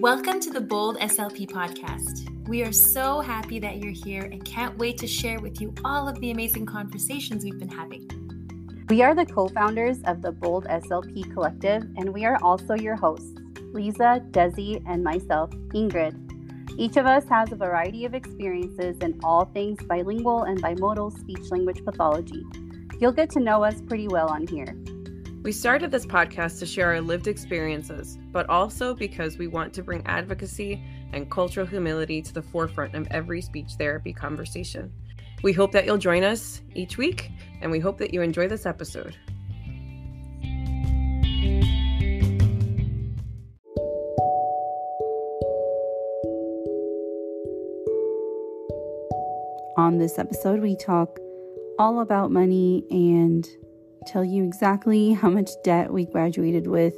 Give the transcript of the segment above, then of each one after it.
Welcome to the Bold SLP podcast. We are so happy that you're here and can't wait to share with you all of the amazing conversations we've been having. We are the co founders of the Bold SLP Collective, and we are also your hosts, Lisa, Desi, and myself, Ingrid. Each of us has a variety of experiences in all things bilingual and bimodal speech language pathology. You'll get to know us pretty well on here. We started this podcast to share our lived experiences, but also because we want to bring advocacy and cultural humility to the forefront of every speech therapy conversation. We hope that you'll join us each week, and we hope that you enjoy this episode. On this episode, we talk all about money and tell you exactly how much debt we graduated with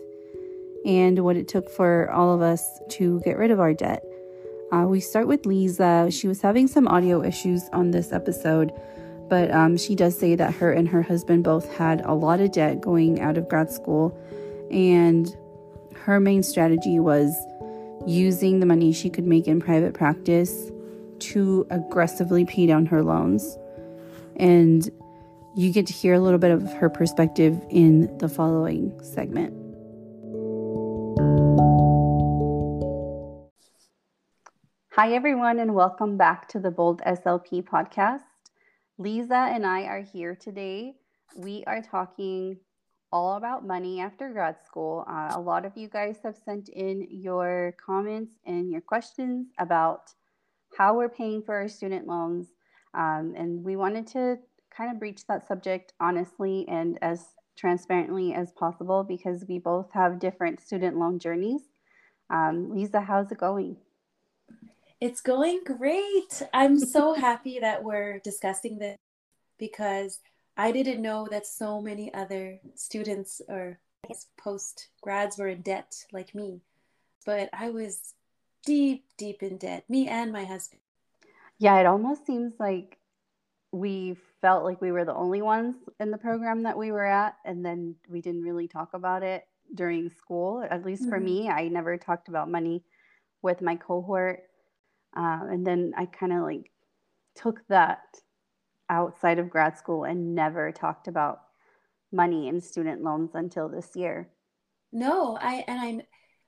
and what it took for all of us to get rid of our debt. Uh, we start with Lisa. She was having some audio issues on this episode, but um, she does say that her and her husband both had a lot of debt going out of grad school, and her main strategy was using the money she could make in private practice to aggressively pay down her loans. And you get to hear a little bit of her perspective in the following segment. Hi, everyone, and welcome back to the Bold SLP podcast. Lisa and I are here today. We are talking all about money after grad school. Uh, a lot of you guys have sent in your comments and your questions about how we're paying for our student loans. Um, and we wanted to kind of breach that subject honestly and as transparently as possible because we both have different student loan journeys. Um, Lisa, how's it going? It's going great. I'm so happy that we're discussing this because I didn't know that so many other students or post grads were in debt like me. But I was deep, deep in debt, me and my husband. Yeah, it almost seems like we felt like we were the only ones in the program that we were at and then we didn't really talk about it during school. At least mm-hmm. for me i never talked about money with my cohort. Uh, and then i kind of like took that outside of grad school and never talked about money and student loans until this year. No i and i'm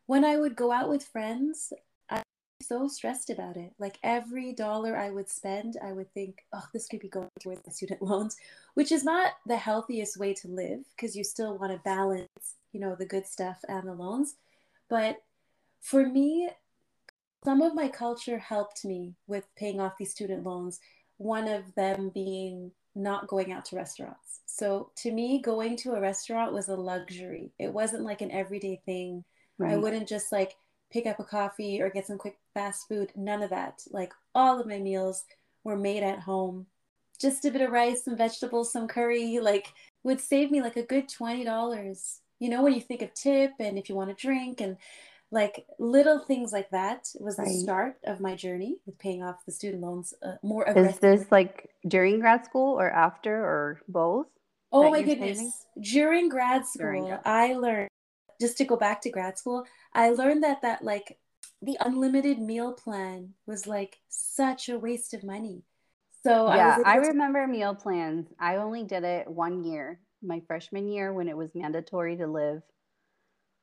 when i would go out with friends so stressed about it. Like every dollar I would spend, I would think, oh, this could be going towards the student loans, which is not the healthiest way to live because you still want to balance, you know, the good stuff and the loans. But for me, some of my culture helped me with paying off these student loans. One of them being not going out to restaurants. So to me, going to a restaurant was a luxury. It wasn't like an everyday thing. Right. I wouldn't just like pick up a coffee or get some quick fast food. None of that. Like all of my meals were made at home. Just a bit of rice, some vegetables, some curry, like would save me like a good $20. You know, when you think of tip and if you want to drink and like little things like that was the right. start of my journey with paying off the student loans uh, more Is this like during grad school or after or both? Oh my goodness. Saving? During grad school, during grad. I learned just to go back to grad school, I learned that that like the unlimited meal plan was like such a waste of money. So yeah, I, I remember to- meal plans. I only did it one year, my freshman year, when it was mandatory to live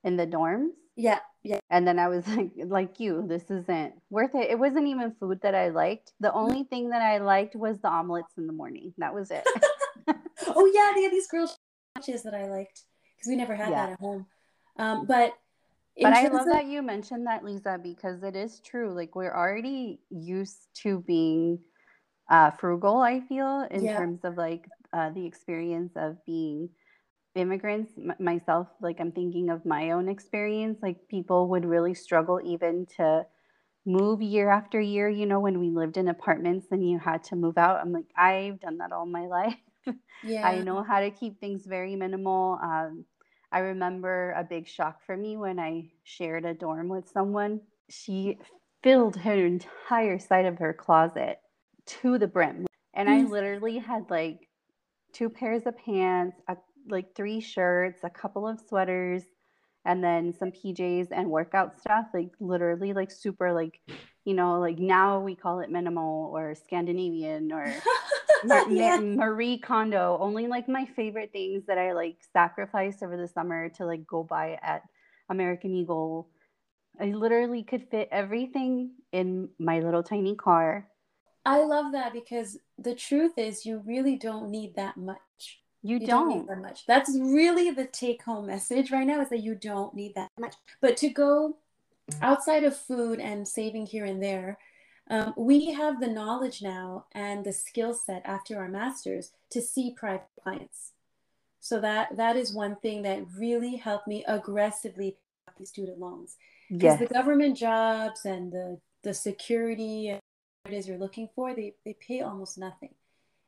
in the dorms. Yeah, yeah. And then I was like, like you, this isn't worth it. It wasn't even food that I liked. The mm-hmm. only thing that I liked was the omelets in the morning. That was it. oh yeah, they had these grilled sandwiches that I liked because we never had yeah. that at home. Um, but but I love of- that you mentioned that, Lisa, because it is true. Like we're already used to being uh, frugal. I feel in yeah. terms of like uh, the experience of being immigrants M- myself. Like I'm thinking of my own experience. Like people would really struggle even to move year after year. You know, when we lived in apartments and you had to move out. I'm like I've done that all my life. Yeah. I know how to keep things very minimal. Um, I remember a big shock for me when I shared a dorm with someone. She filled her entire side of her closet to the brim. And I mm. literally had like two pairs of pants, a, like three shirts, a couple of sweaters, and then some PJs and workout stuff, like literally like super like, you know, like now we call it minimal or Scandinavian or yeah. Marie Kondo. Only like my favorite things that I like sacrificed over the summer to like go buy at American Eagle. I literally could fit everything in my little tiny car. I love that because the truth is you really don't need that much. You, you don't. don't. need that much. That's really the take home message right now is that you don't need that much. But to go outside of food and saving here and there, um, we have the knowledge now and the skill set after our masters to see private clients. So that that is one thing that really helped me aggressively pay these student loans. Because yes. the government jobs and the the security and what it is you're looking for, they, they pay almost nothing.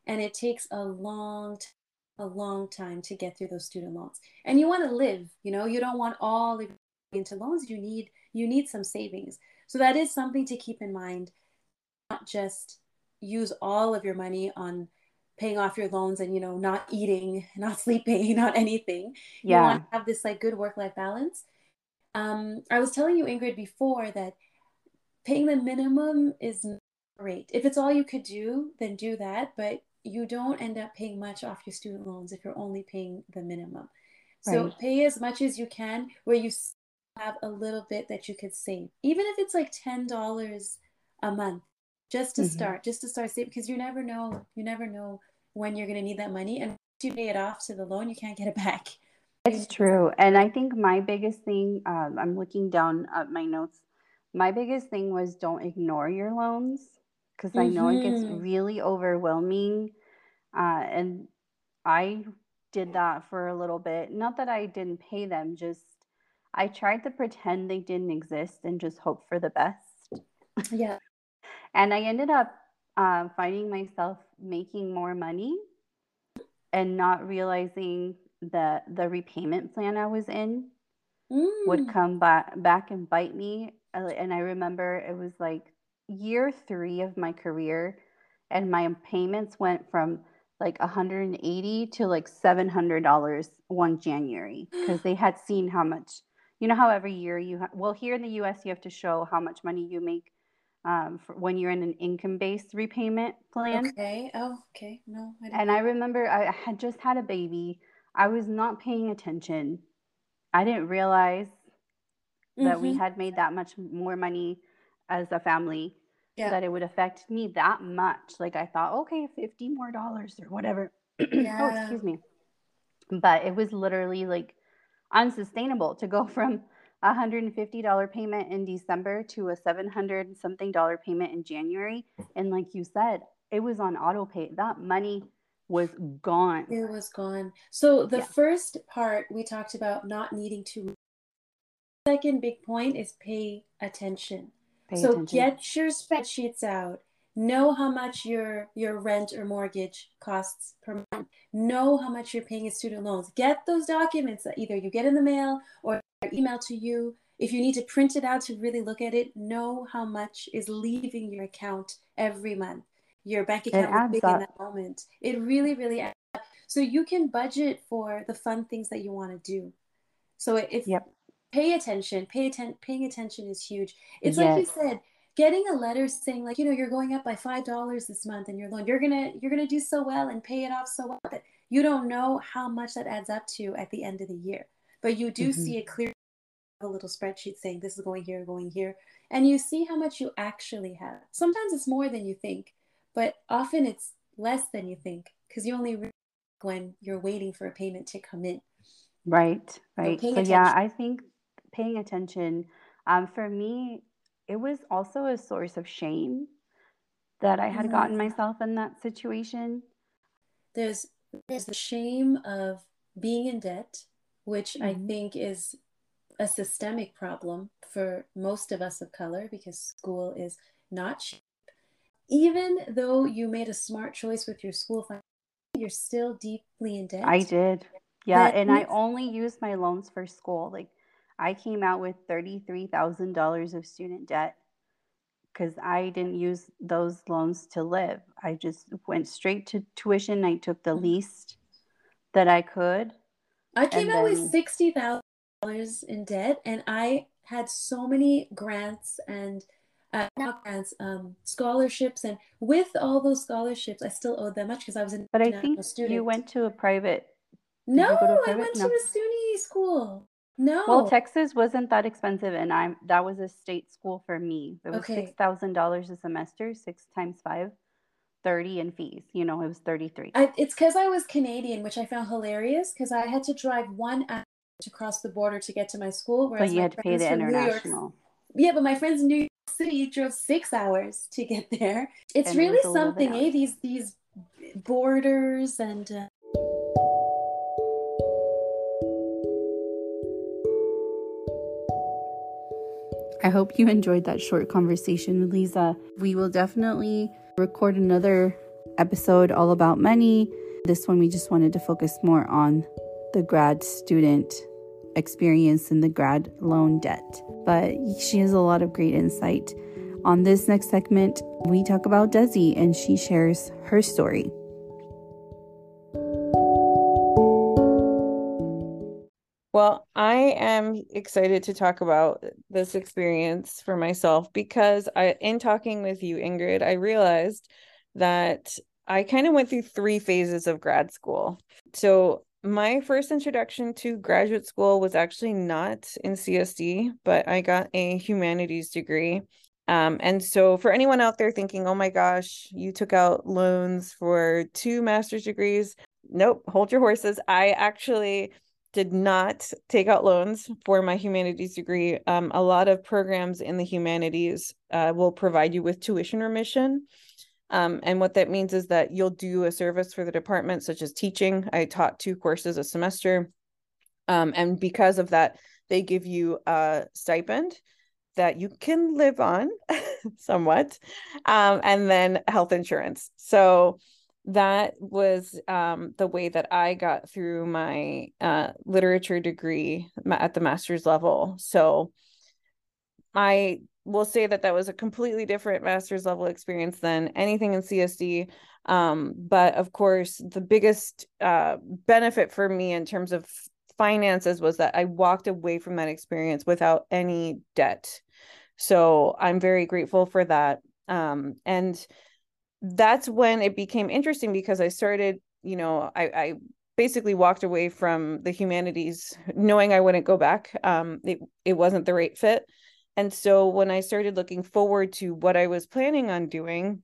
And it takes a long time a long time to get through those student loans and you want to live you know you don't want all into loans you need you need some savings so that is something to keep in mind not just use all of your money on paying off your loans and you know not eating not sleeping not anything yeah. you want to have this like good work life balance um, i was telling you ingrid before that paying the minimum is great if it's all you could do then do that but you don't end up paying much off your student loans if you're only paying the minimum. So right. pay as much as you can where you have a little bit that you could save. Even if it's like $10 a month just to mm-hmm. start, just to start saving because you never know, you never know when you're going to need that money and you pay it off to the loan, you can't get it back. It's true. And I think my biggest thing, um, I'm looking down at my notes. My biggest thing was don't ignore your loans because I know it gets mm-hmm. really overwhelming. Uh, and I did that for a little bit. Not that I didn't pay them, just I tried to pretend they didn't exist and just hope for the best. Yeah. And I ended up uh, finding myself making more money and not realizing that the repayment plan I was in mm. would come back back and bite me. And I remember it was like year three of my career, and my payments went from like 180 to like $700 one January because they had seen how much, you know, how every year you, ha- well, here in the US, you have to show how much money you make um, when you're in an income based repayment plan. Okay. Oh, okay. No, I and I remember I had just had a baby. I was not paying attention. I didn't realize mm-hmm. that we mm-hmm. had made that much more money as a family yeah. that it would affect me that much. Like I thought, okay, 50 more dollars or whatever. Yeah. oh, excuse me. But it was literally like unsustainable to go from $150 payment in December to a 700 something dollar payment in January. And like you said, it was on auto pay. That money was gone. It was gone. So the yeah. first part we talked about not needing to second big point is pay attention. Pay so attention. get your spreadsheets out. Know how much your your rent or mortgage costs per month. Know how much you're paying in student loans. Get those documents that either you get in the mail or email to you. If you need to print it out to really look at it, know how much is leaving your account every month. Your bank account is big up. in that moment. It really, really adds up. So you can budget for the fun things that you want to do. So if yep pay attention pay atten- paying attention is huge it's yes. like you said getting a letter saying like you know you're going up by five dollars this month and your loan you're gonna you're gonna do so well and pay it off so well that you don't know how much that adds up to at the end of the year but you do mm-hmm. see a clear a little spreadsheet saying this is going here going here and you see how much you actually have sometimes it's more than you think but often it's less than you think because you only when you're waiting for a payment to come in right right so, so yeah i think paying attention. Um, for me, it was also a source of shame that I had gotten mm-hmm. myself in that situation. There's there's the shame of being in debt, which mm-hmm. I think is a systemic problem for most of us of color because school is not cheap. Even though you made a smart choice with your school fund, you're still deeply in debt. I did. Yeah, that and I only used my loans for school. Like I came out with $33,000 of student debt because I didn't use those loans to live. I just went straight to tuition. I took the mm-hmm. least that I could. I came out then, with 60,000 dollars in debt, and I had so many grants and uh, not grants, um, scholarships, and with all those scholarships, I still owed that much because I was an. But I think student. you went to a private. No, private? I went no. to a SUNY school. No. Well, Texas wasn't that expensive, and I'm that was a state school for me. It was okay. six thousand dollars a semester, six times five. 30 in fees. You know, it was 33. I, it's because I was Canadian, which I found hilarious because I had to drive one hour to cross the border to get to my school. Whereas but you had to pay the international. yeah, but my friends in New York City drove six hours to get there. It's and really something, eh? These these borders and. Uh... I hope you enjoyed that short conversation with Lisa. We will definitely record another episode all about money. This one, we just wanted to focus more on the grad student experience in the grad loan debt. But she has a lot of great insight. On this next segment, we talk about Desi and she shares her story. Well, I am excited to talk about this experience for myself because I in talking with you Ingrid, I realized that I kind of went through three phases of grad school. So, my first introduction to graduate school was actually not in CSD, but I got a humanities degree. Um, and so, for anyone out there thinking, oh my gosh, you took out loans for two master's degrees, nope, hold your horses. I actually did not take out loans for my humanities degree. Um, a lot of programs in the humanities uh, will provide you with tuition remission. Um, and what that means is that you'll do a service for the department, such as teaching. I taught two courses a semester. Um, and because of that, they give you a stipend that you can live on somewhat, um, and then health insurance. So that was um, the way that I got through my uh, literature degree at the master's level. So I will say that that was a completely different master's level experience than anything in CSD. Um, but of course, the biggest uh, benefit for me in terms of finances was that I walked away from that experience without any debt. So I'm very grateful for that. Um, and that's when it became interesting because I started, you know, I, I basically walked away from the humanities knowing I wouldn't go back. Um, it, it wasn't the right fit. And so when I started looking forward to what I was planning on doing,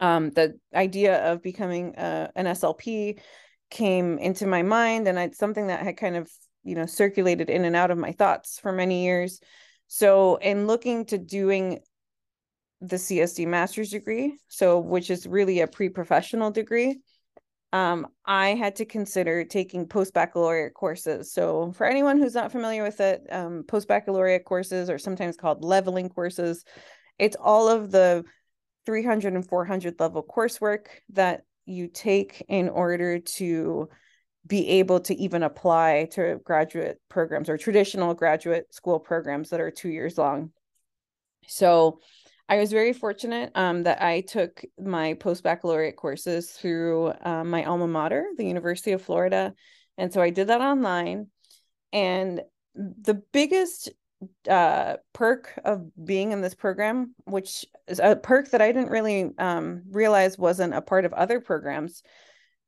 um, the idea of becoming uh, an SLP came into my mind, and it's something that had kind of you know circulated in and out of my thoughts for many years. So in looking to doing the CSD master's degree, so which is really a pre-professional degree, um, I had to consider taking post baccalaureate courses. So, for anyone who's not familiar with it, um, post baccalaureate courses are sometimes called leveling courses. It's all of the 300 and 400 level coursework that you take in order to be able to even apply to graduate programs or traditional graduate school programs that are two years long. So, I was very fortunate um, that I took my post baccalaureate courses through um, my alma mater, the University of Florida. And so I did that online. And the biggest uh, perk of being in this program, which is a perk that I didn't really um, realize wasn't a part of other programs,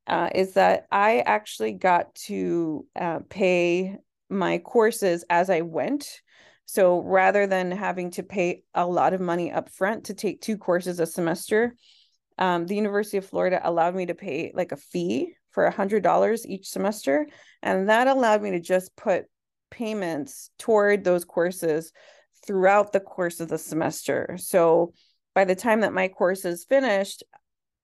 uh, is that I actually got to uh, pay my courses as I went so rather than having to pay a lot of money up front to take two courses a semester, um, the University of Florida allowed me to pay like a fee for a hundred dollars each semester, and that allowed me to just put payments toward those courses throughout the course of the semester. So by the time that my course is finished,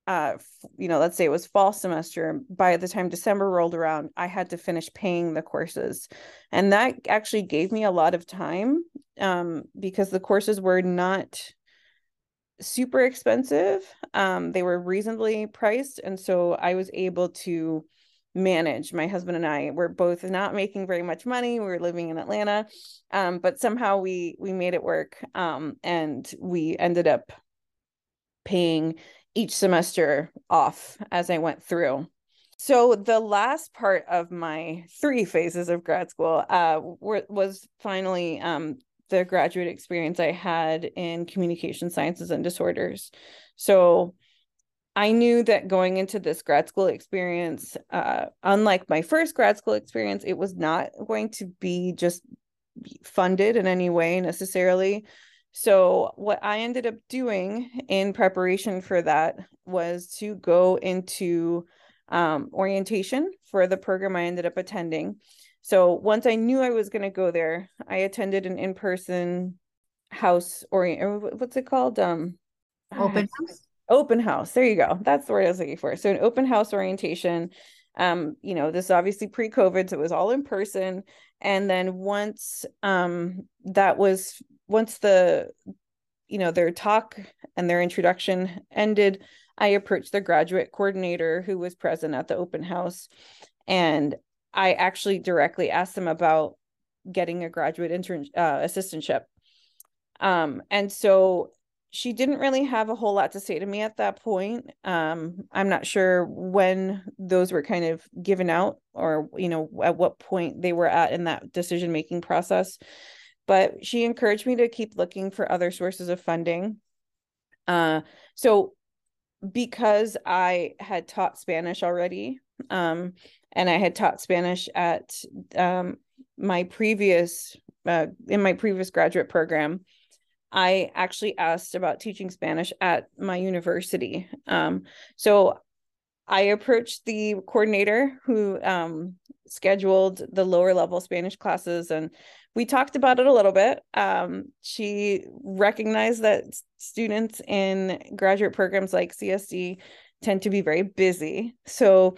uh, you know, let's say it was fall semester, by the time December rolled around, I had to finish paying the courses. And that actually gave me a lot of time um, because the courses were not super expensive. Um, they were reasonably priced. And so I was able to manage. My husband and I were both not making very much money. We were living in Atlanta, um, but somehow we we made it work, um, and we ended up paying each semester off as I went through. so the last part of my three phases of grad school uh, were, was finally um, the graduate experience I had in communication sciences and disorders. So I knew that going into this grad school experience, uh, unlike my first grad school experience, it was not going to be just funded in any way necessarily. So, what I ended up doing in preparation for that was to go into um, orientation for the program I ended up attending. So, once I knew I was going to go there, I attended an in person house or what's it called? Um, open house? open house. There you go. That's the word i was looking for. So an open house orientation. Um you know this is obviously pre-covid so it was all in person. And then once um that was once the you know their talk and their introduction ended i approached the graduate coordinator who was present at the open house and i actually directly asked them about getting a graduate intern uh, assistantship um and so she didn't really have a whole lot to say to me at that point. Um, I'm not sure when those were kind of given out or, you know, at what point they were at in that decision making process. But she encouraged me to keep looking for other sources of funding. Uh, so because I had taught Spanish already, um, and I had taught Spanish at um, my previous uh, in my previous graduate program, I actually asked about teaching Spanish at my university. Um, so I approached the coordinator who um, scheduled the lower level Spanish classes, and we talked about it a little bit. Um, she recognized that students in graduate programs like CSD tend to be very busy. So,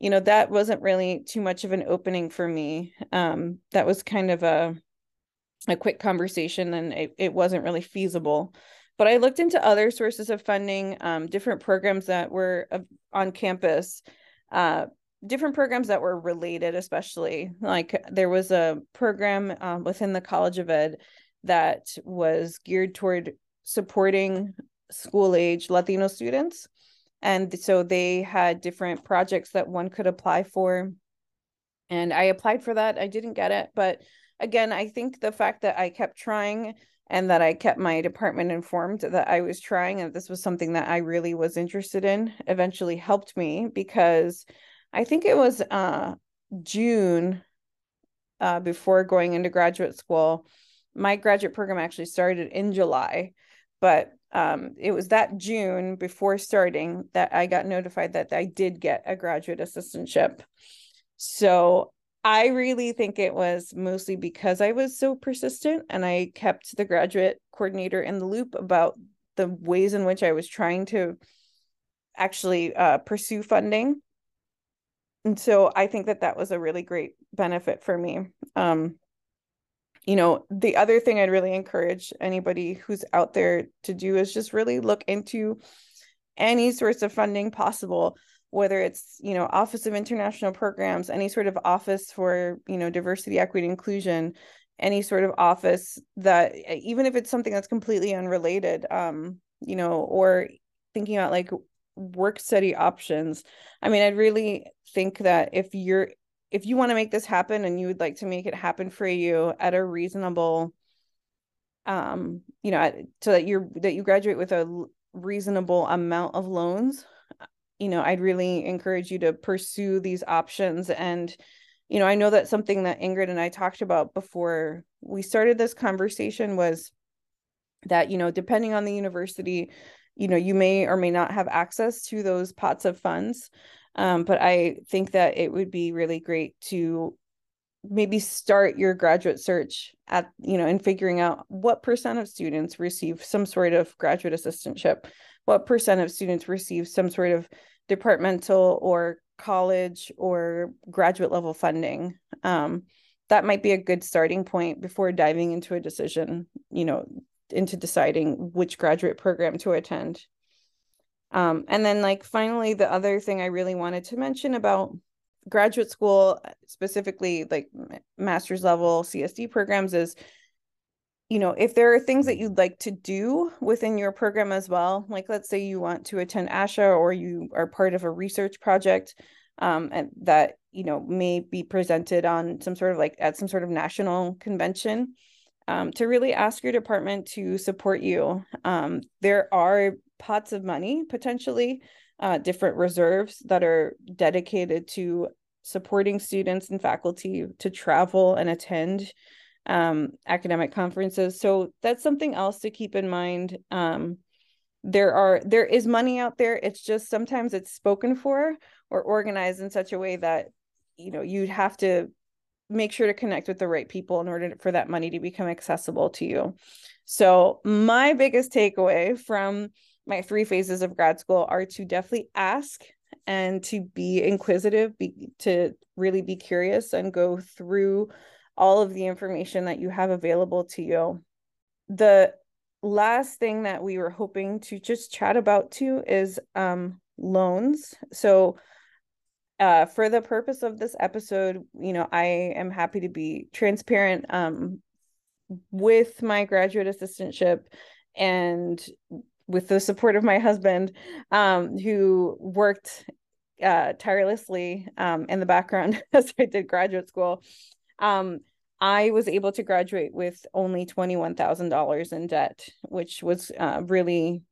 you know, that wasn't really too much of an opening for me. Um, that was kind of a a quick conversation and it, it wasn't really feasible but i looked into other sources of funding um, different programs that were on campus uh, different programs that were related especially like there was a program um, within the college of ed that was geared toward supporting school age latino students. And so they had different projects that one could apply for. And i applied for that. I didn't get it. But again, I think the fact that I kept trying and that I kept my department informed that I was trying and this was something that I really was interested in eventually helped me because I think it was uh, June uh, before going into graduate school. My graduate program actually started in July, but um, it was that June before starting that I got notified that I did get a graduate assistantship. So I really think it was mostly because I was so persistent and I kept the graduate coordinator in the loop about the ways in which I was trying to actually uh, pursue funding. And so I think that that was a really great benefit for me. Um, you know, the other thing I'd really encourage anybody who's out there to do is just really look into any sorts of funding possible whether it's you know office of international programs any sort of office for you know diversity equity inclusion any sort of office that even if it's something that's completely unrelated um you know or thinking about like work study options i mean i'd really think that if you're if you want to make this happen and you would like to make it happen for you at a reasonable um you know so that you're that you graduate with a reasonable amount of loans you know, I'd really encourage you to pursue these options. And, you know, I know that something that Ingrid and I talked about before we started this conversation was that, you know, depending on the university, you know, you may or may not have access to those pots of funds. Um, but I think that it would be really great to maybe start your graduate search at you know in figuring out what percent of students receive some sort of graduate assistantship what percent of students receive some sort of departmental or college or graduate level funding? Um, that might be a good starting point before diving into a decision you know into deciding which graduate program to attend. Um, and then like finally the other thing i really wanted to mention about graduate school specifically like master's level csd programs is you know, if there are things that you'd like to do within your program as well, like let's say you want to attend ASHA or you are part of a research project, um, and that you know may be presented on some sort of like at some sort of national convention um, to really ask your department to support you. Um, there are pots of money potentially uh, different reserves that are dedicated to supporting students and faculty to travel and attend um, academic conferences. So that's something else to keep in mind. Um, there are there is money out there. It's just sometimes it's spoken for or organized in such a way that you know you'd have to make sure to connect with the right people in order for that money to become accessible to you. So my biggest takeaway from my three phases of grad school are to definitely ask and to be inquisitive be, to really be curious and go through all of the information that you have available to you the last thing that we were hoping to just chat about too is um, loans. So, uh, for the purpose of this episode, you know, I am happy to be transparent um, with my graduate assistantship and with the support of my husband, um, who worked uh, tirelessly um, in the background as I did graduate school. Um, I was able to graduate with only $21,000 in debt, which was uh, really,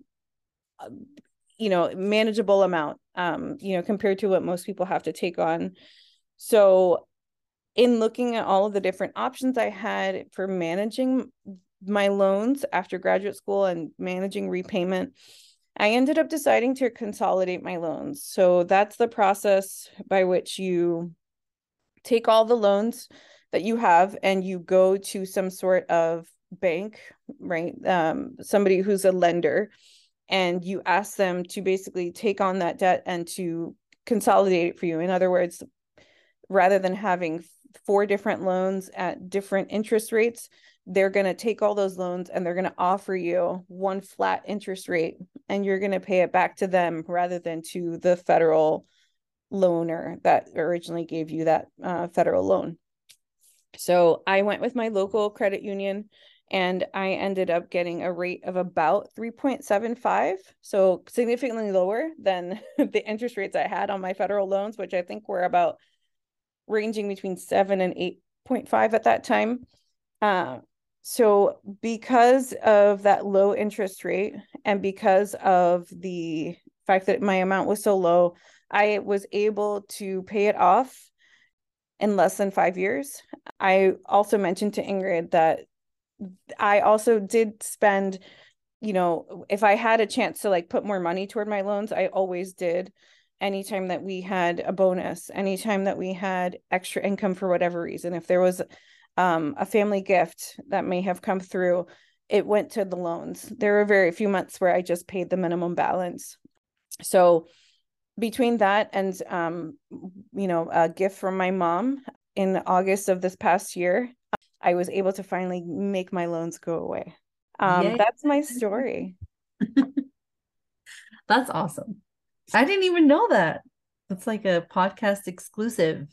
uh, you know, manageable amount, um, you know, compared to what most people have to take on. So, in looking at all of the different options I had for managing my loans after graduate school and managing repayment, I ended up deciding to consolidate my loans. So, that's the process by which you take all the loans that you have and you go to some sort of bank, right? Um, somebody who's a lender, and you ask them to basically take on that debt and to consolidate it for you. In other words, rather than having four different loans at different interest rates, they're going to take all those loans and they're going to offer you one flat interest rate and you're going to pay it back to them rather than to the federal loaner that originally gave you that uh, federal loan. So I went with my local credit union and I ended up getting a rate of about 3.75. So significantly lower than the interest rates I had on my federal loans, which I think were about ranging between 7 and 8.5 at that time. Uh, so because of that low interest rate and because of the fact that my amount was so low, I was able to pay it off in less than five years. I also mentioned to Ingrid that I also did spend, you know, if I had a chance to like put more money toward my loans, I always did. Anytime that we had a bonus, anytime that we had extra income for whatever reason, if there was um, a family gift that may have come through, it went to the loans. There were very few months where I just paid the minimum balance. So between that and um, you know a gift from my mom in august of this past year i was able to finally make my loans go away. Um, that's my story. That's awesome. I didn't even know that. That's like a podcast exclusive.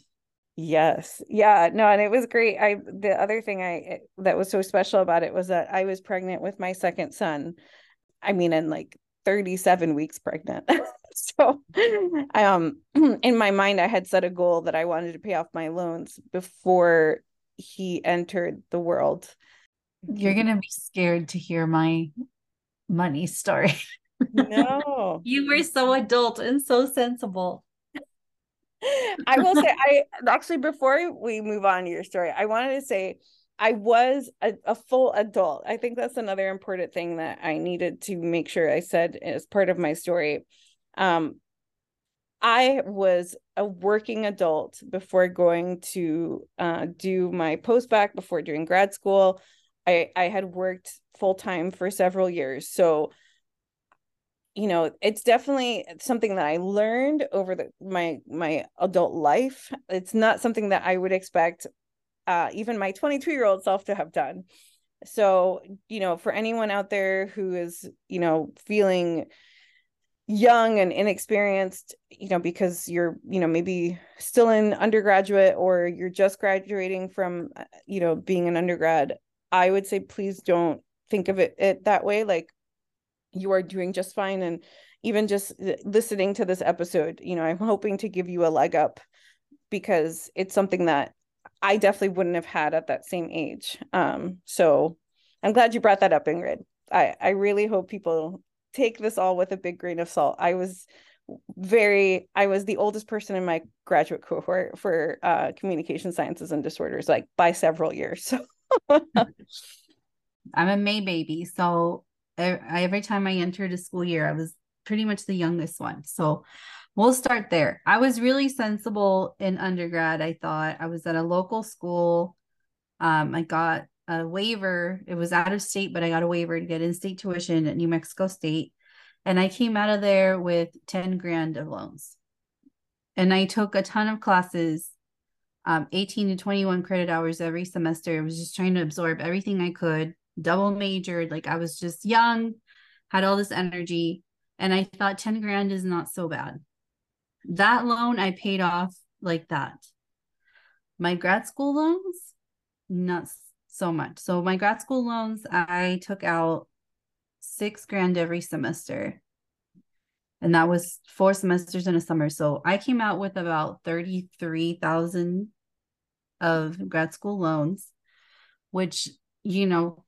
Yes. Yeah no and it was great. I the other thing i that was so special about it was that i was pregnant with my second son. I mean in like 37 weeks pregnant so um in my mind i had set a goal that i wanted to pay off my loans before he entered the world you're gonna be scared to hear my money story no you were so adult and so sensible i will say i actually before we move on to your story i wanted to say I was a, a, full adult. I think that's another important thing that I needed to make sure I said as part of my story. Um, I was a working adult before going to uh, do my post bac before doing grad school. I, I had worked full time for several years. So, you know, it's definitely something that I learned over the, my my adult life. It's not something that I would expect uh, even my 22 year old self to have done. So, you know, for anyone out there who is, you know, feeling young and inexperienced, you know, because you're, you know, maybe still in undergraduate or you're just graduating from, uh, you know, being an undergrad, I would say please don't think of it, it that way. Like you are doing just fine and even just listening to this episode, you know, I'm hoping to give you a leg up because it's something that I definitely wouldn't have had at that same age. Um, so I'm glad you brought that up, Ingrid. I, I really hope people take this all with a big grain of salt. I was very I was the oldest person in my graduate cohort for uh, communication sciences and disorders, like by several years. I'm a May baby, so I, every time I entered a school year, I was pretty much the youngest one. So we'll start there. I was really sensible in undergrad. I thought I was at a local school. Um, I got a waiver. It was out of state, but I got a waiver to get in state tuition at New Mexico State. And I came out of there with 10 grand of loans. And I took a ton of classes, um, 18 to 21 credit hours every semester. I was just trying to absorb everything I could, double majored. Like I was just young, had all this energy. And I thought 10 grand is not so bad. That loan I paid off like that. My grad school loans, not so much. So my grad school loans, I took out six grand every semester. And that was four semesters in a summer. So I came out with about 33,000 of grad school loans, which, you know,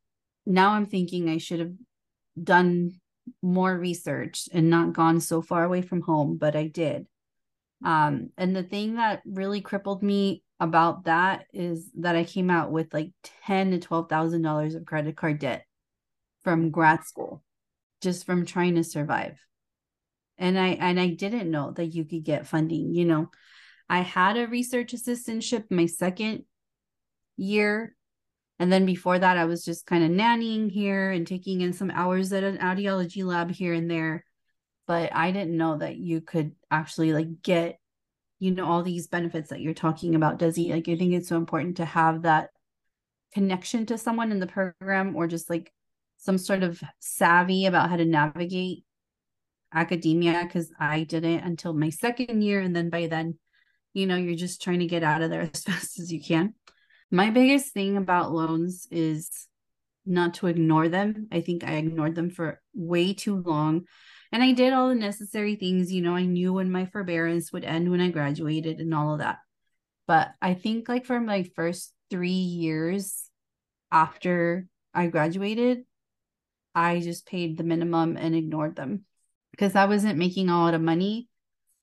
now I'm thinking I should have done more research and not gone so far away from home, but I did. Um, and the thing that really crippled me about that is that I came out with like ten to twelve thousand dollars of credit card debt from grad school, just from trying to survive. And I and I didn't know that you could get funding. You know, I had a research assistantship my second year. And then before that, I was just kind of nannying here and taking in some hours at an audiology lab here and there. But I didn't know that you could actually like get, you know, all these benefits that you're talking about, Desi. Like I think it's so important to have that connection to someone in the program or just like some sort of savvy about how to navigate academia because I didn't until my second year. And then by then, you know, you're just trying to get out of there as fast as you can. My biggest thing about loans is not to ignore them. I think I ignored them for way too long. And I did all the necessary things. You know, I knew when my forbearance would end when I graduated and all of that. But I think, like, for my first three years after I graduated, I just paid the minimum and ignored them because I wasn't making a lot of money.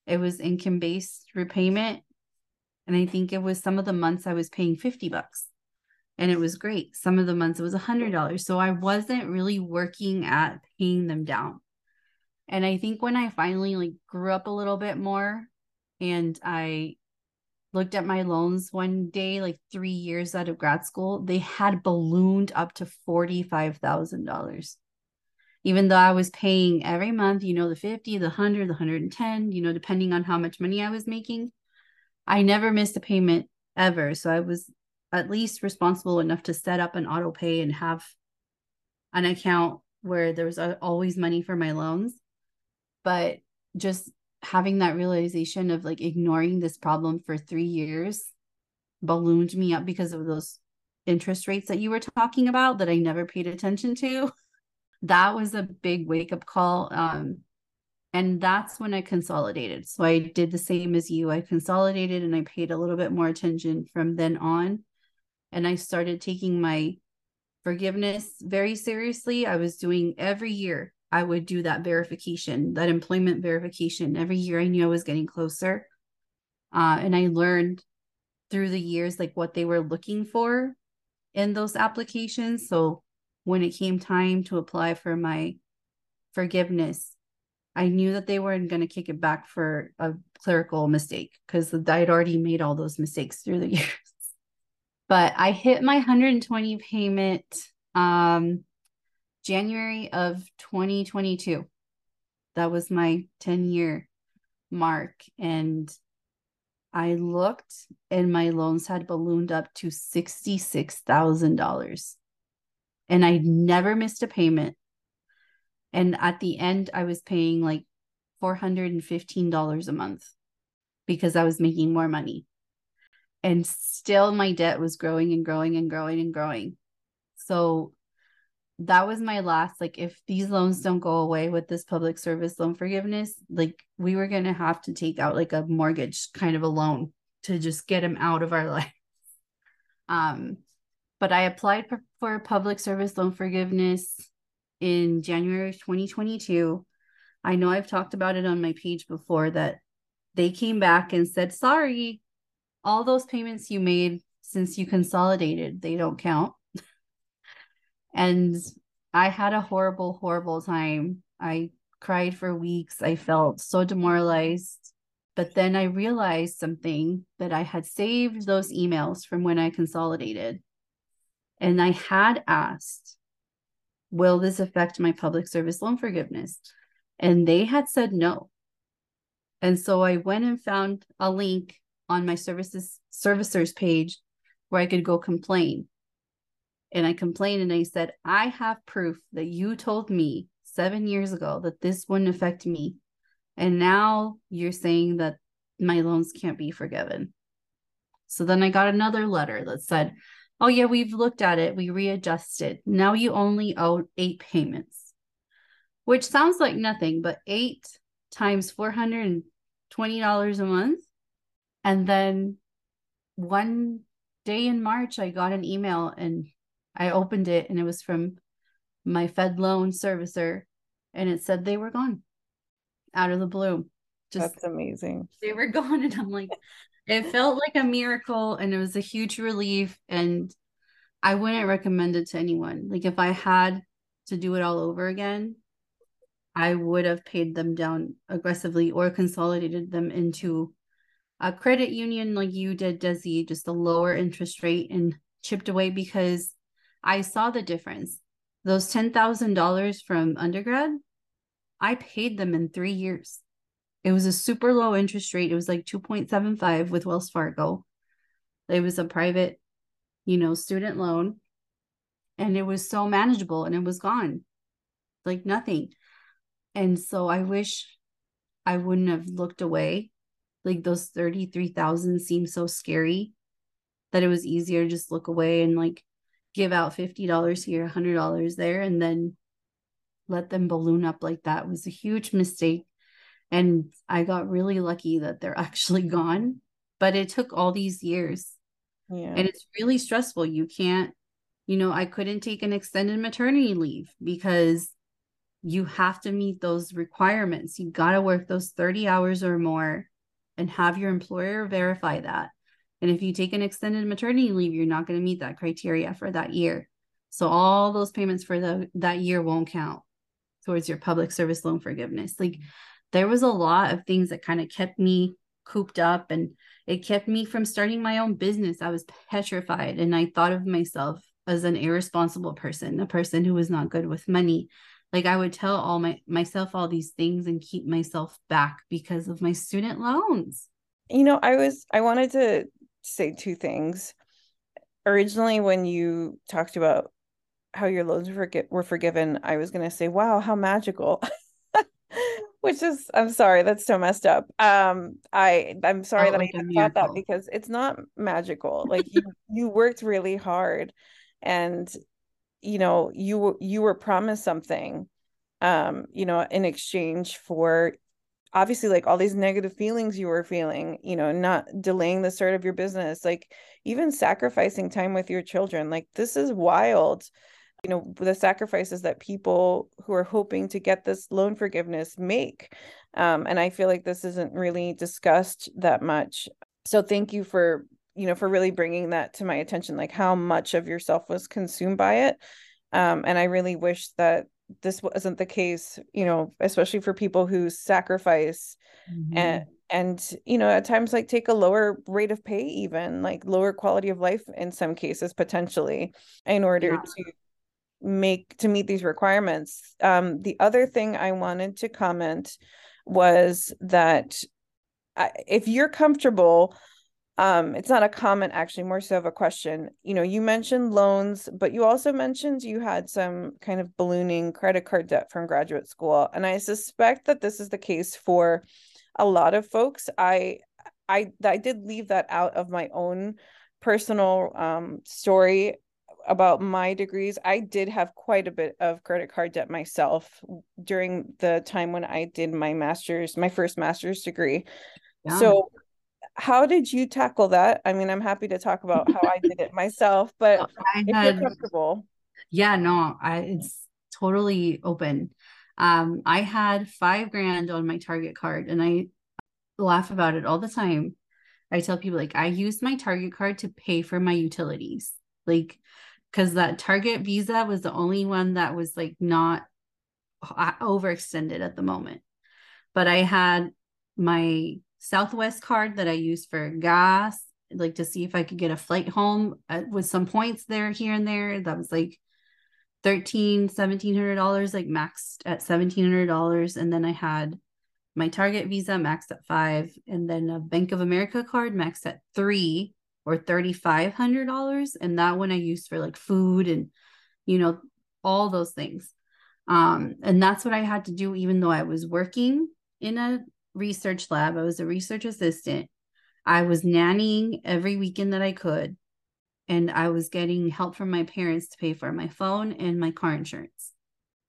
It was income based repayment. And I think it was some of the months I was paying 50 bucks and it was great. Some of the months it was a hundred dollars. So I wasn't really working at paying them down. And I think when I finally like grew up a little bit more and I looked at my loans one day, like three years out of grad school, they had ballooned up to $45,000. Even though I was paying every month, you know, the 50, the 100, the 110, you know, depending on how much money I was making, I never missed a payment ever. So I was at least responsible enough to set up an auto pay and have an account where there was always money for my loans. But just having that realization of like ignoring this problem for three years ballooned me up because of those interest rates that you were talking about that I never paid attention to. That was a big wake up call. Um, and that's when I consolidated. So I did the same as you. I consolidated and I paid a little bit more attention from then on. And I started taking my forgiveness very seriously. I was doing every year I would do that verification, that employment verification. Every year I knew I was getting closer. Uh, and I learned through the years like what they were looking for in those applications. So when it came time to apply for my forgiveness, I knew that they weren't going to kick it back for a clerical mistake because I had already made all those mistakes through the years. But I hit my 120 payment um January of 2022. That was my 10 year mark. And I looked and my loans had ballooned up to $66,000. And I never missed a payment. And at the end, I was paying like $415 a month because I was making more money. And still, my debt was growing and growing and growing and growing. So that was my last like if these loans don't go away with this public service loan forgiveness like we were going to have to take out like a mortgage kind of a loan to just get them out of our life. Um but i applied for, for public service loan forgiveness in january 2022 i know i've talked about it on my page before that they came back and said sorry all those payments you made since you consolidated they don't count and I had a horrible, horrible time. I cried for weeks. I felt so demoralized. But then I realized something that I had saved those emails from when I consolidated. And I had asked, Will this affect my public service loan forgiveness? And they had said no. And so I went and found a link on my services servicers page where I could go complain and I complained and I said, I have proof that you told me seven years ago that this wouldn't affect me. And now you're saying that my loans can't be forgiven. So then I got another letter that said, Oh, yeah, we've looked at it. We readjusted. Now you only owe eight payments, which sounds like nothing, but eight times $420 a month. And then one day in March, I got an email and I opened it and it was from my FedLoan servicer and it said they were gone out of the blue. Just That's amazing. They were gone and I'm like it felt like a miracle and it was a huge relief and I wouldn't recommend it to anyone. Like if I had to do it all over again, I would have paid them down aggressively or consolidated them into a credit union like you did, Desi, just a lower interest rate and chipped away because I saw the difference. Those $10,000 from undergrad, I paid them in three years. It was a super low interest rate. It was like 2.75 with Wells Fargo. It was a private, you know, student loan. And it was so manageable and it was gone like nothing. And so I wish I wouldn't have looked away. Like those 33,000 seemed so scary that it was easier to just look away and like give out $50 here, $100 there, and then let them balloon up like that was a huge mistake. And I got really lucky that they're actually gone, but it took all these years. Yeah. And it's really stressful. You can't, you know, I couldn't take an extended maternity leave because you have to meet those requirements. You got to work those 30 hours or more and have your employer verify that. And if you take an extended maternity leave, you're not going to meet that criteria for that year. So all those payments for the that year won't count towards your public service loan forgiveness. Like there was a lot of things that kind of kept me cooped up and it kept me from starting my own business. I was petrified and I thought of myself as an irresponsible person, a person who was not good with money. Like I would tell all my myself all these things and keep myself back because of my student loans. You know, I was I wanted to say two things. Originally, when you talked about how your loans were, were forgiven, I was going to say, wow, how magical. Which is, I'm sorry, that's so messed up. Um, I, I'm sorry oh, that I thought that because it's not magical. Like you, you worked really hard, and you know, you you were promised something, um, you know, in exchange for obviously like all these negative feelings you were feeling you know not delaying the start of your business like even sacrificing time with your children like this is wild you know the sacrifices that people who are hoping to get this loan forgiveness make um, and i feel like this isn't really discussed that much. So thank you for you know for really bringing that to my attention like how much of yourself was consumed by it um, and i really wish that this wasn't the case you know especially for people who sacrifice mm-hmm. and and you know at times like take a lower rate of pay even like lower quality of life in some cases potentially in order yeah. to make to meet these requirements um the other thing i wanted to comment was that if you're comfortable um it's not a comment actually more so of a question you know you mentioned loans but you also mentioned you had some kind of ballooning credit card debt from graduate school and i suspect that this is the case for a lot of folks i i i did leave that out of my own personal um story about my degrees, I did have quite a bit of credit card debt myself during the time when I did my master's, my first master's degree. Yeah. So, how did you tackle that? I mean, I'm happy to talk about how I did it myself, but I if had, you're comfortable. Yeah, no, I it's totally open. Um, I had five grand on my Target card, and I laugh about it all the time. I tell people like I used my Target card to pay for my utilities, like because that Target Visa was the only one that was like not overextended at the moment. But I had my Southwest card that I use for gas, like to see if I could get a flight home uh, with some points there here and there. That was like thirteen, seventeen hundred dollars, like maxed at seventeen hundred dollars, and then I had my Target Visa maxed at five, and then a Bank of America card maxed at three or thirty five hundred dollars, and that one I used for like food and you know all those things. Um, and that's what I had to do, even though I was working in a research lab. I was a research assistant. I was nannying every weekend that I could and I was getting help from my parents to pay for my phone and my car insurance.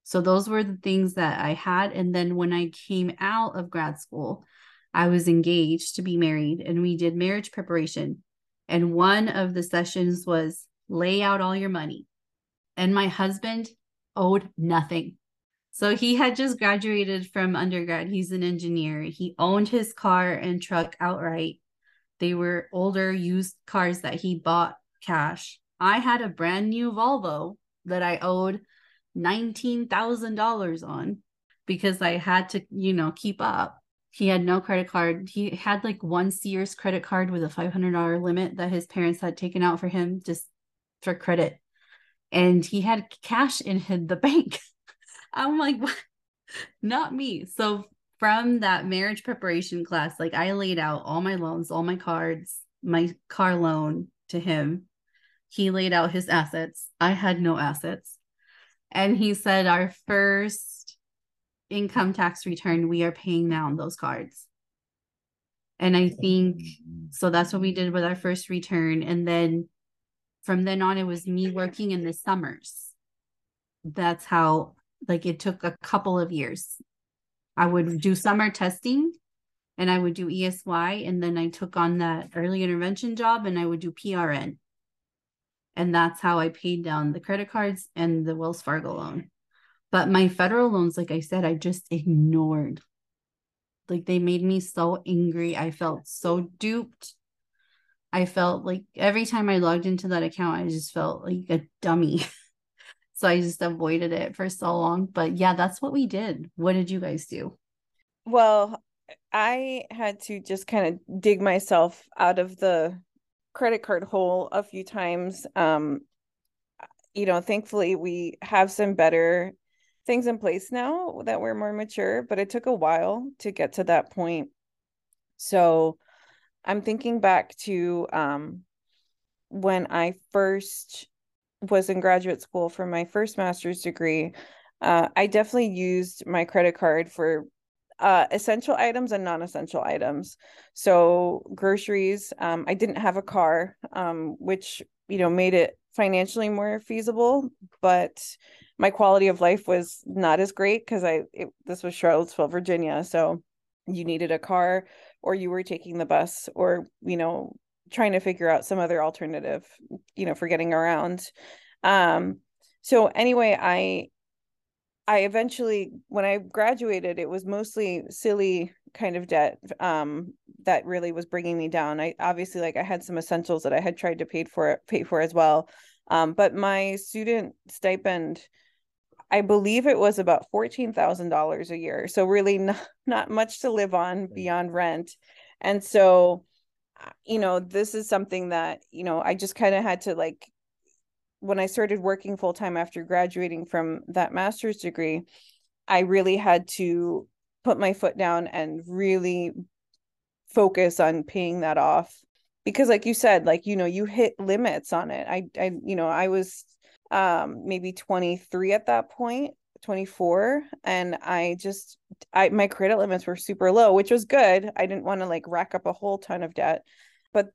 So those were the things that I had. And then when I came out of grad school, I was engaged to be married and we did marriage preparation. And one of the sessions was lay out all your money. And my husband owed nothing. So he had just graduated from undergrad. He's an engineer. He owned his car and truck outright. They were older used cars that he bought cash. I had a brand new Volvo that I owed $19,000 on because I had to, you know, keep up. He had no credit card. He had like one Sears credit card with a $500 limit that his parents had taken out for him just for credit. And he had cash in the bank. I'm like, what? not me. So from that marriage preparation class, like I laid out all my loans, all my cards, my car loan to him he laid out his assets. I had no assets. And he said, Our first income tax return, we are paying down those cards. And I think mm. so that's what we did with our first return. And then from then on, it was me working in the summers. That's how, like, it took a couple of years. I would do summer testing and I would do ESY. And then I took on that early intervention job and I would do PRN. And that's how I paid down the credit cards and the Wells Fargo loan. But my federal loans, like I said, I just ignored. Like they made me so angry. I felt so duped. I felt like every time I logged into that account, I just felt like a dummy. so I just avoided it for so long. But yeah, that's what we did. What did you guys do? Well, I had to just kind of dig myself out of the credit card hole a few times. Um, you know, thankfully we have some better things in place now that we're more mature, but it took a while to get to that point. So I'm thinking back to um, when I first was in graduate school for my first master's degree. Uh, I definitely used my credit card for uh, essential items and non-essential items. So groceries. Um, I didn't have a car, um, which you know made it financially more feasible, but my quality of life was not as great because I it, this was Charlottesville, Virginia, so you needed a car or you were taking the bus or you know trying to figure out some other alternative you know for getting around um so anyway i I eventually, when I graduated, it was mostly silly kind of debt um, that really was bringing me down. I obviously like I had some essentials that I had tried to pay for pay for as well, um, but my student stipend, I believe it was about fourteen thousand dollars a year. So really not not much to live on beyond rent, and so you know this is something that you know I just kind of had to like when I started working full time after graduating from that master's degree, I really had to put my foot down and really focus on paying that off. Because like you said like you know you hit limits on it. I i you know i was um maybe 23 at that point 24 and i just i my credit limits were super low which was good i didn't want to like rack up a whole ton of debt but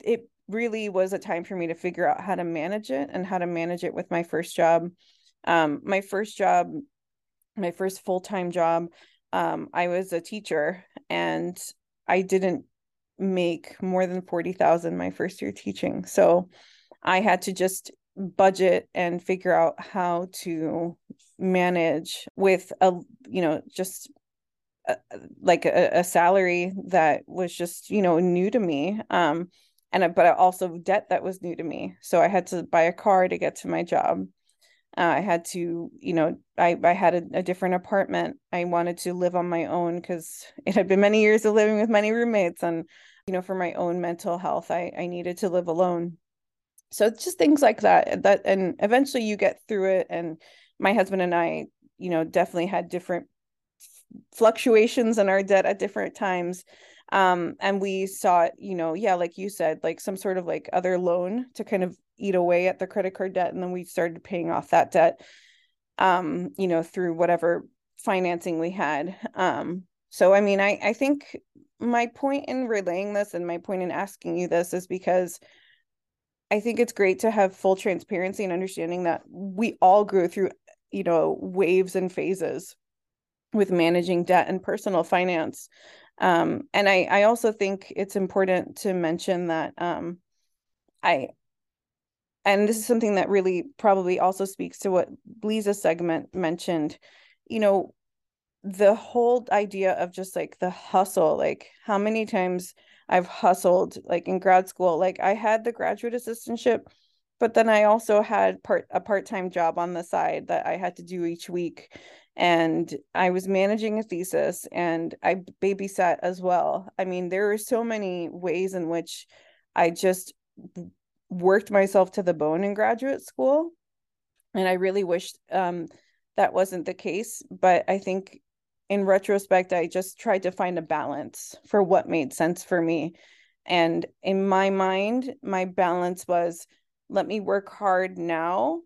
it really was a time for me to figure out how to manage it and how to manage it with my first job. Um, my first job, my first full time job, um, I was a teacher and I didn't make more than 40,000 my first year teaching. So I had to just budget and figure out how to manage with a, you know, just a, like a, a salary that was just, you know, new to me. Um, and but also debt that was new to me. So I had to buy a car to get to my job. Uh, I had to, you know, I, I had a, a different apartment. I wanted to live on my own because it had been many years of living with many roommates. And, you know, for my own mental health, I, I needed to live alone. So it's just things like that. That and eventually you get through it. And my husband and I, you know, definitely had different fluctuations in our debt at different times. Um and we sought you know yeah like you said like some sort of like other loan to kind of eat away at the credit card debt. And then we started paying off that debt um you know through whatever financing we had. Um so i mean i i think my point in relaying this and my point in asking you this is because i think it's great to have full transparency and understanding that we all go through you know waves and phases with managing debt and personal finance. Um, and I, I also think it's important to mention that um, I, and this is something that really probably also speaks to what Lisa's segment mentioned, you know, the whole idea of just like the hustle, like how many times I've hustled, like in grad school, like I had the graduate assistantship, but then I also had part a part-time job on the side that I had to do each week and I was managing a thesis and I babysat as well. I mean, there are so many ways in which I just worked myself to the bone in graduate school. And I really wished um, that wasn't the case. But I think in retrospect, I just tried to find a balance for what made sense for me. And in my mind, my balance was let me work hard now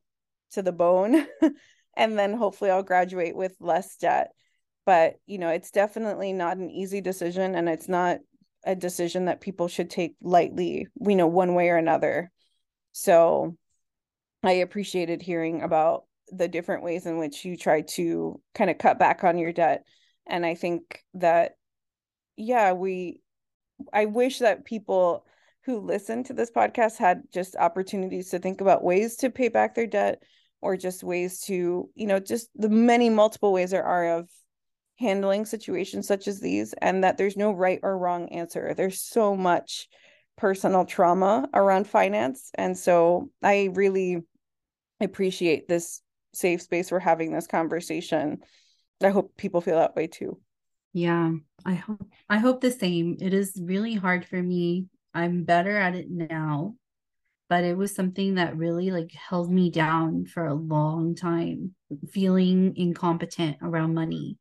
to the bone and then hopefully I'll graduate with less debt. But, you know, it's definitely not an easy decision and it's not a decision that people should take lightly, we know, one way or another. So I appreciated hearing about the different ways in which you try to kind of cut back on your debt. And I think that, yeah, we, I wish that people who listened to this podcast had just opportunities to think about ways to pay back their debt or just ways to you know just the many multiple ways there are of handling situations such as these and that there's no right or wrong answer. There's so much personal trauma around finance. And so i really appreciate this safe space for having this conversation. I hope people feel that way too. Yeah i hope i hope the same. It is really hard for me i'm better at it now but it was something that really like held me down for a long time feeling incompetent around money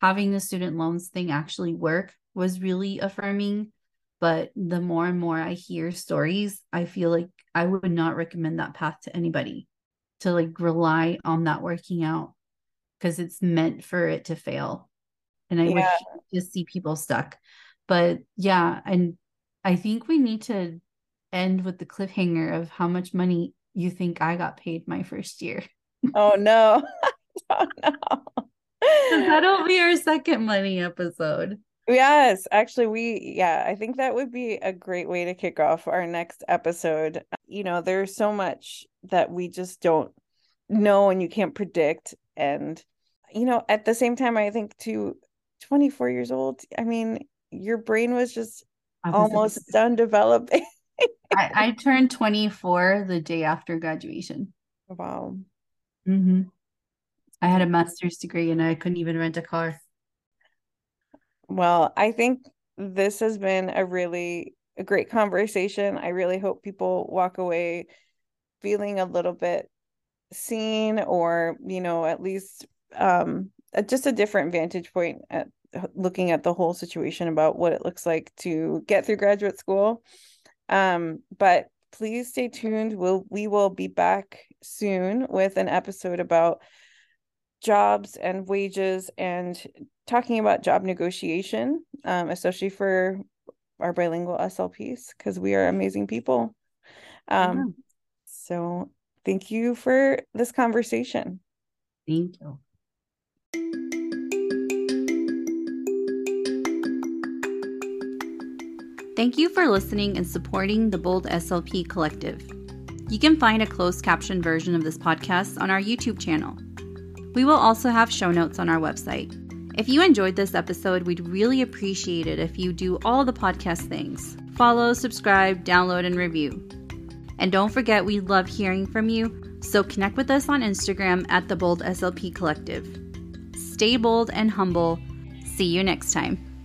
having the student loans thing actually work was really affirming but the more and more i hear stories i feel like i would not recommend that path to anybody to like rely on that working out because it's meant for it to fail and i yeah. would just see people stuck but yeah and i think we need to end with the cliffhanger of how much money you think I got paid my first year. Oh no. oh no. That'll be our second money episode. Yes, actually we yeah, I think that would be a great way to kick off our next episode. You know, there's so much that we just don't know and you can't predict and you know, at the same time I think to 24 years old, I mean, your brain was just almost done developing. I, I turned 24 the day after graduation. Wow. Mm-hmm. I had a master's degree and I couldn't even rent a car. Well, I think this has been a really a great conversation. I really hope people walk away feeling a little bit seen or, you know, at least um just a different vantage point at looking at the whole situation about what it looks like to get through graduate school um, but please stay tuned. We'll we will be back soon with an episode about jobs and wages and talking about job negotiation, um, especially for our bilingual SLPs because we are amazing people. Um, yeah. So thank you for this conversation. Thank you. Thank you for listening and supporting the Bold SLP Collective. You can find a closed caption version of this podcast on our YouTube channel. We will also have show notes on our website. If you enjoyed this episode, we'd really appreciate it if you do all the podcast things follow, subscribe, download, and review. And don't forget, we love hearing from you, so connect with us on Instagram at the Bold SLP Collective. Stay bold and humble. See you next time.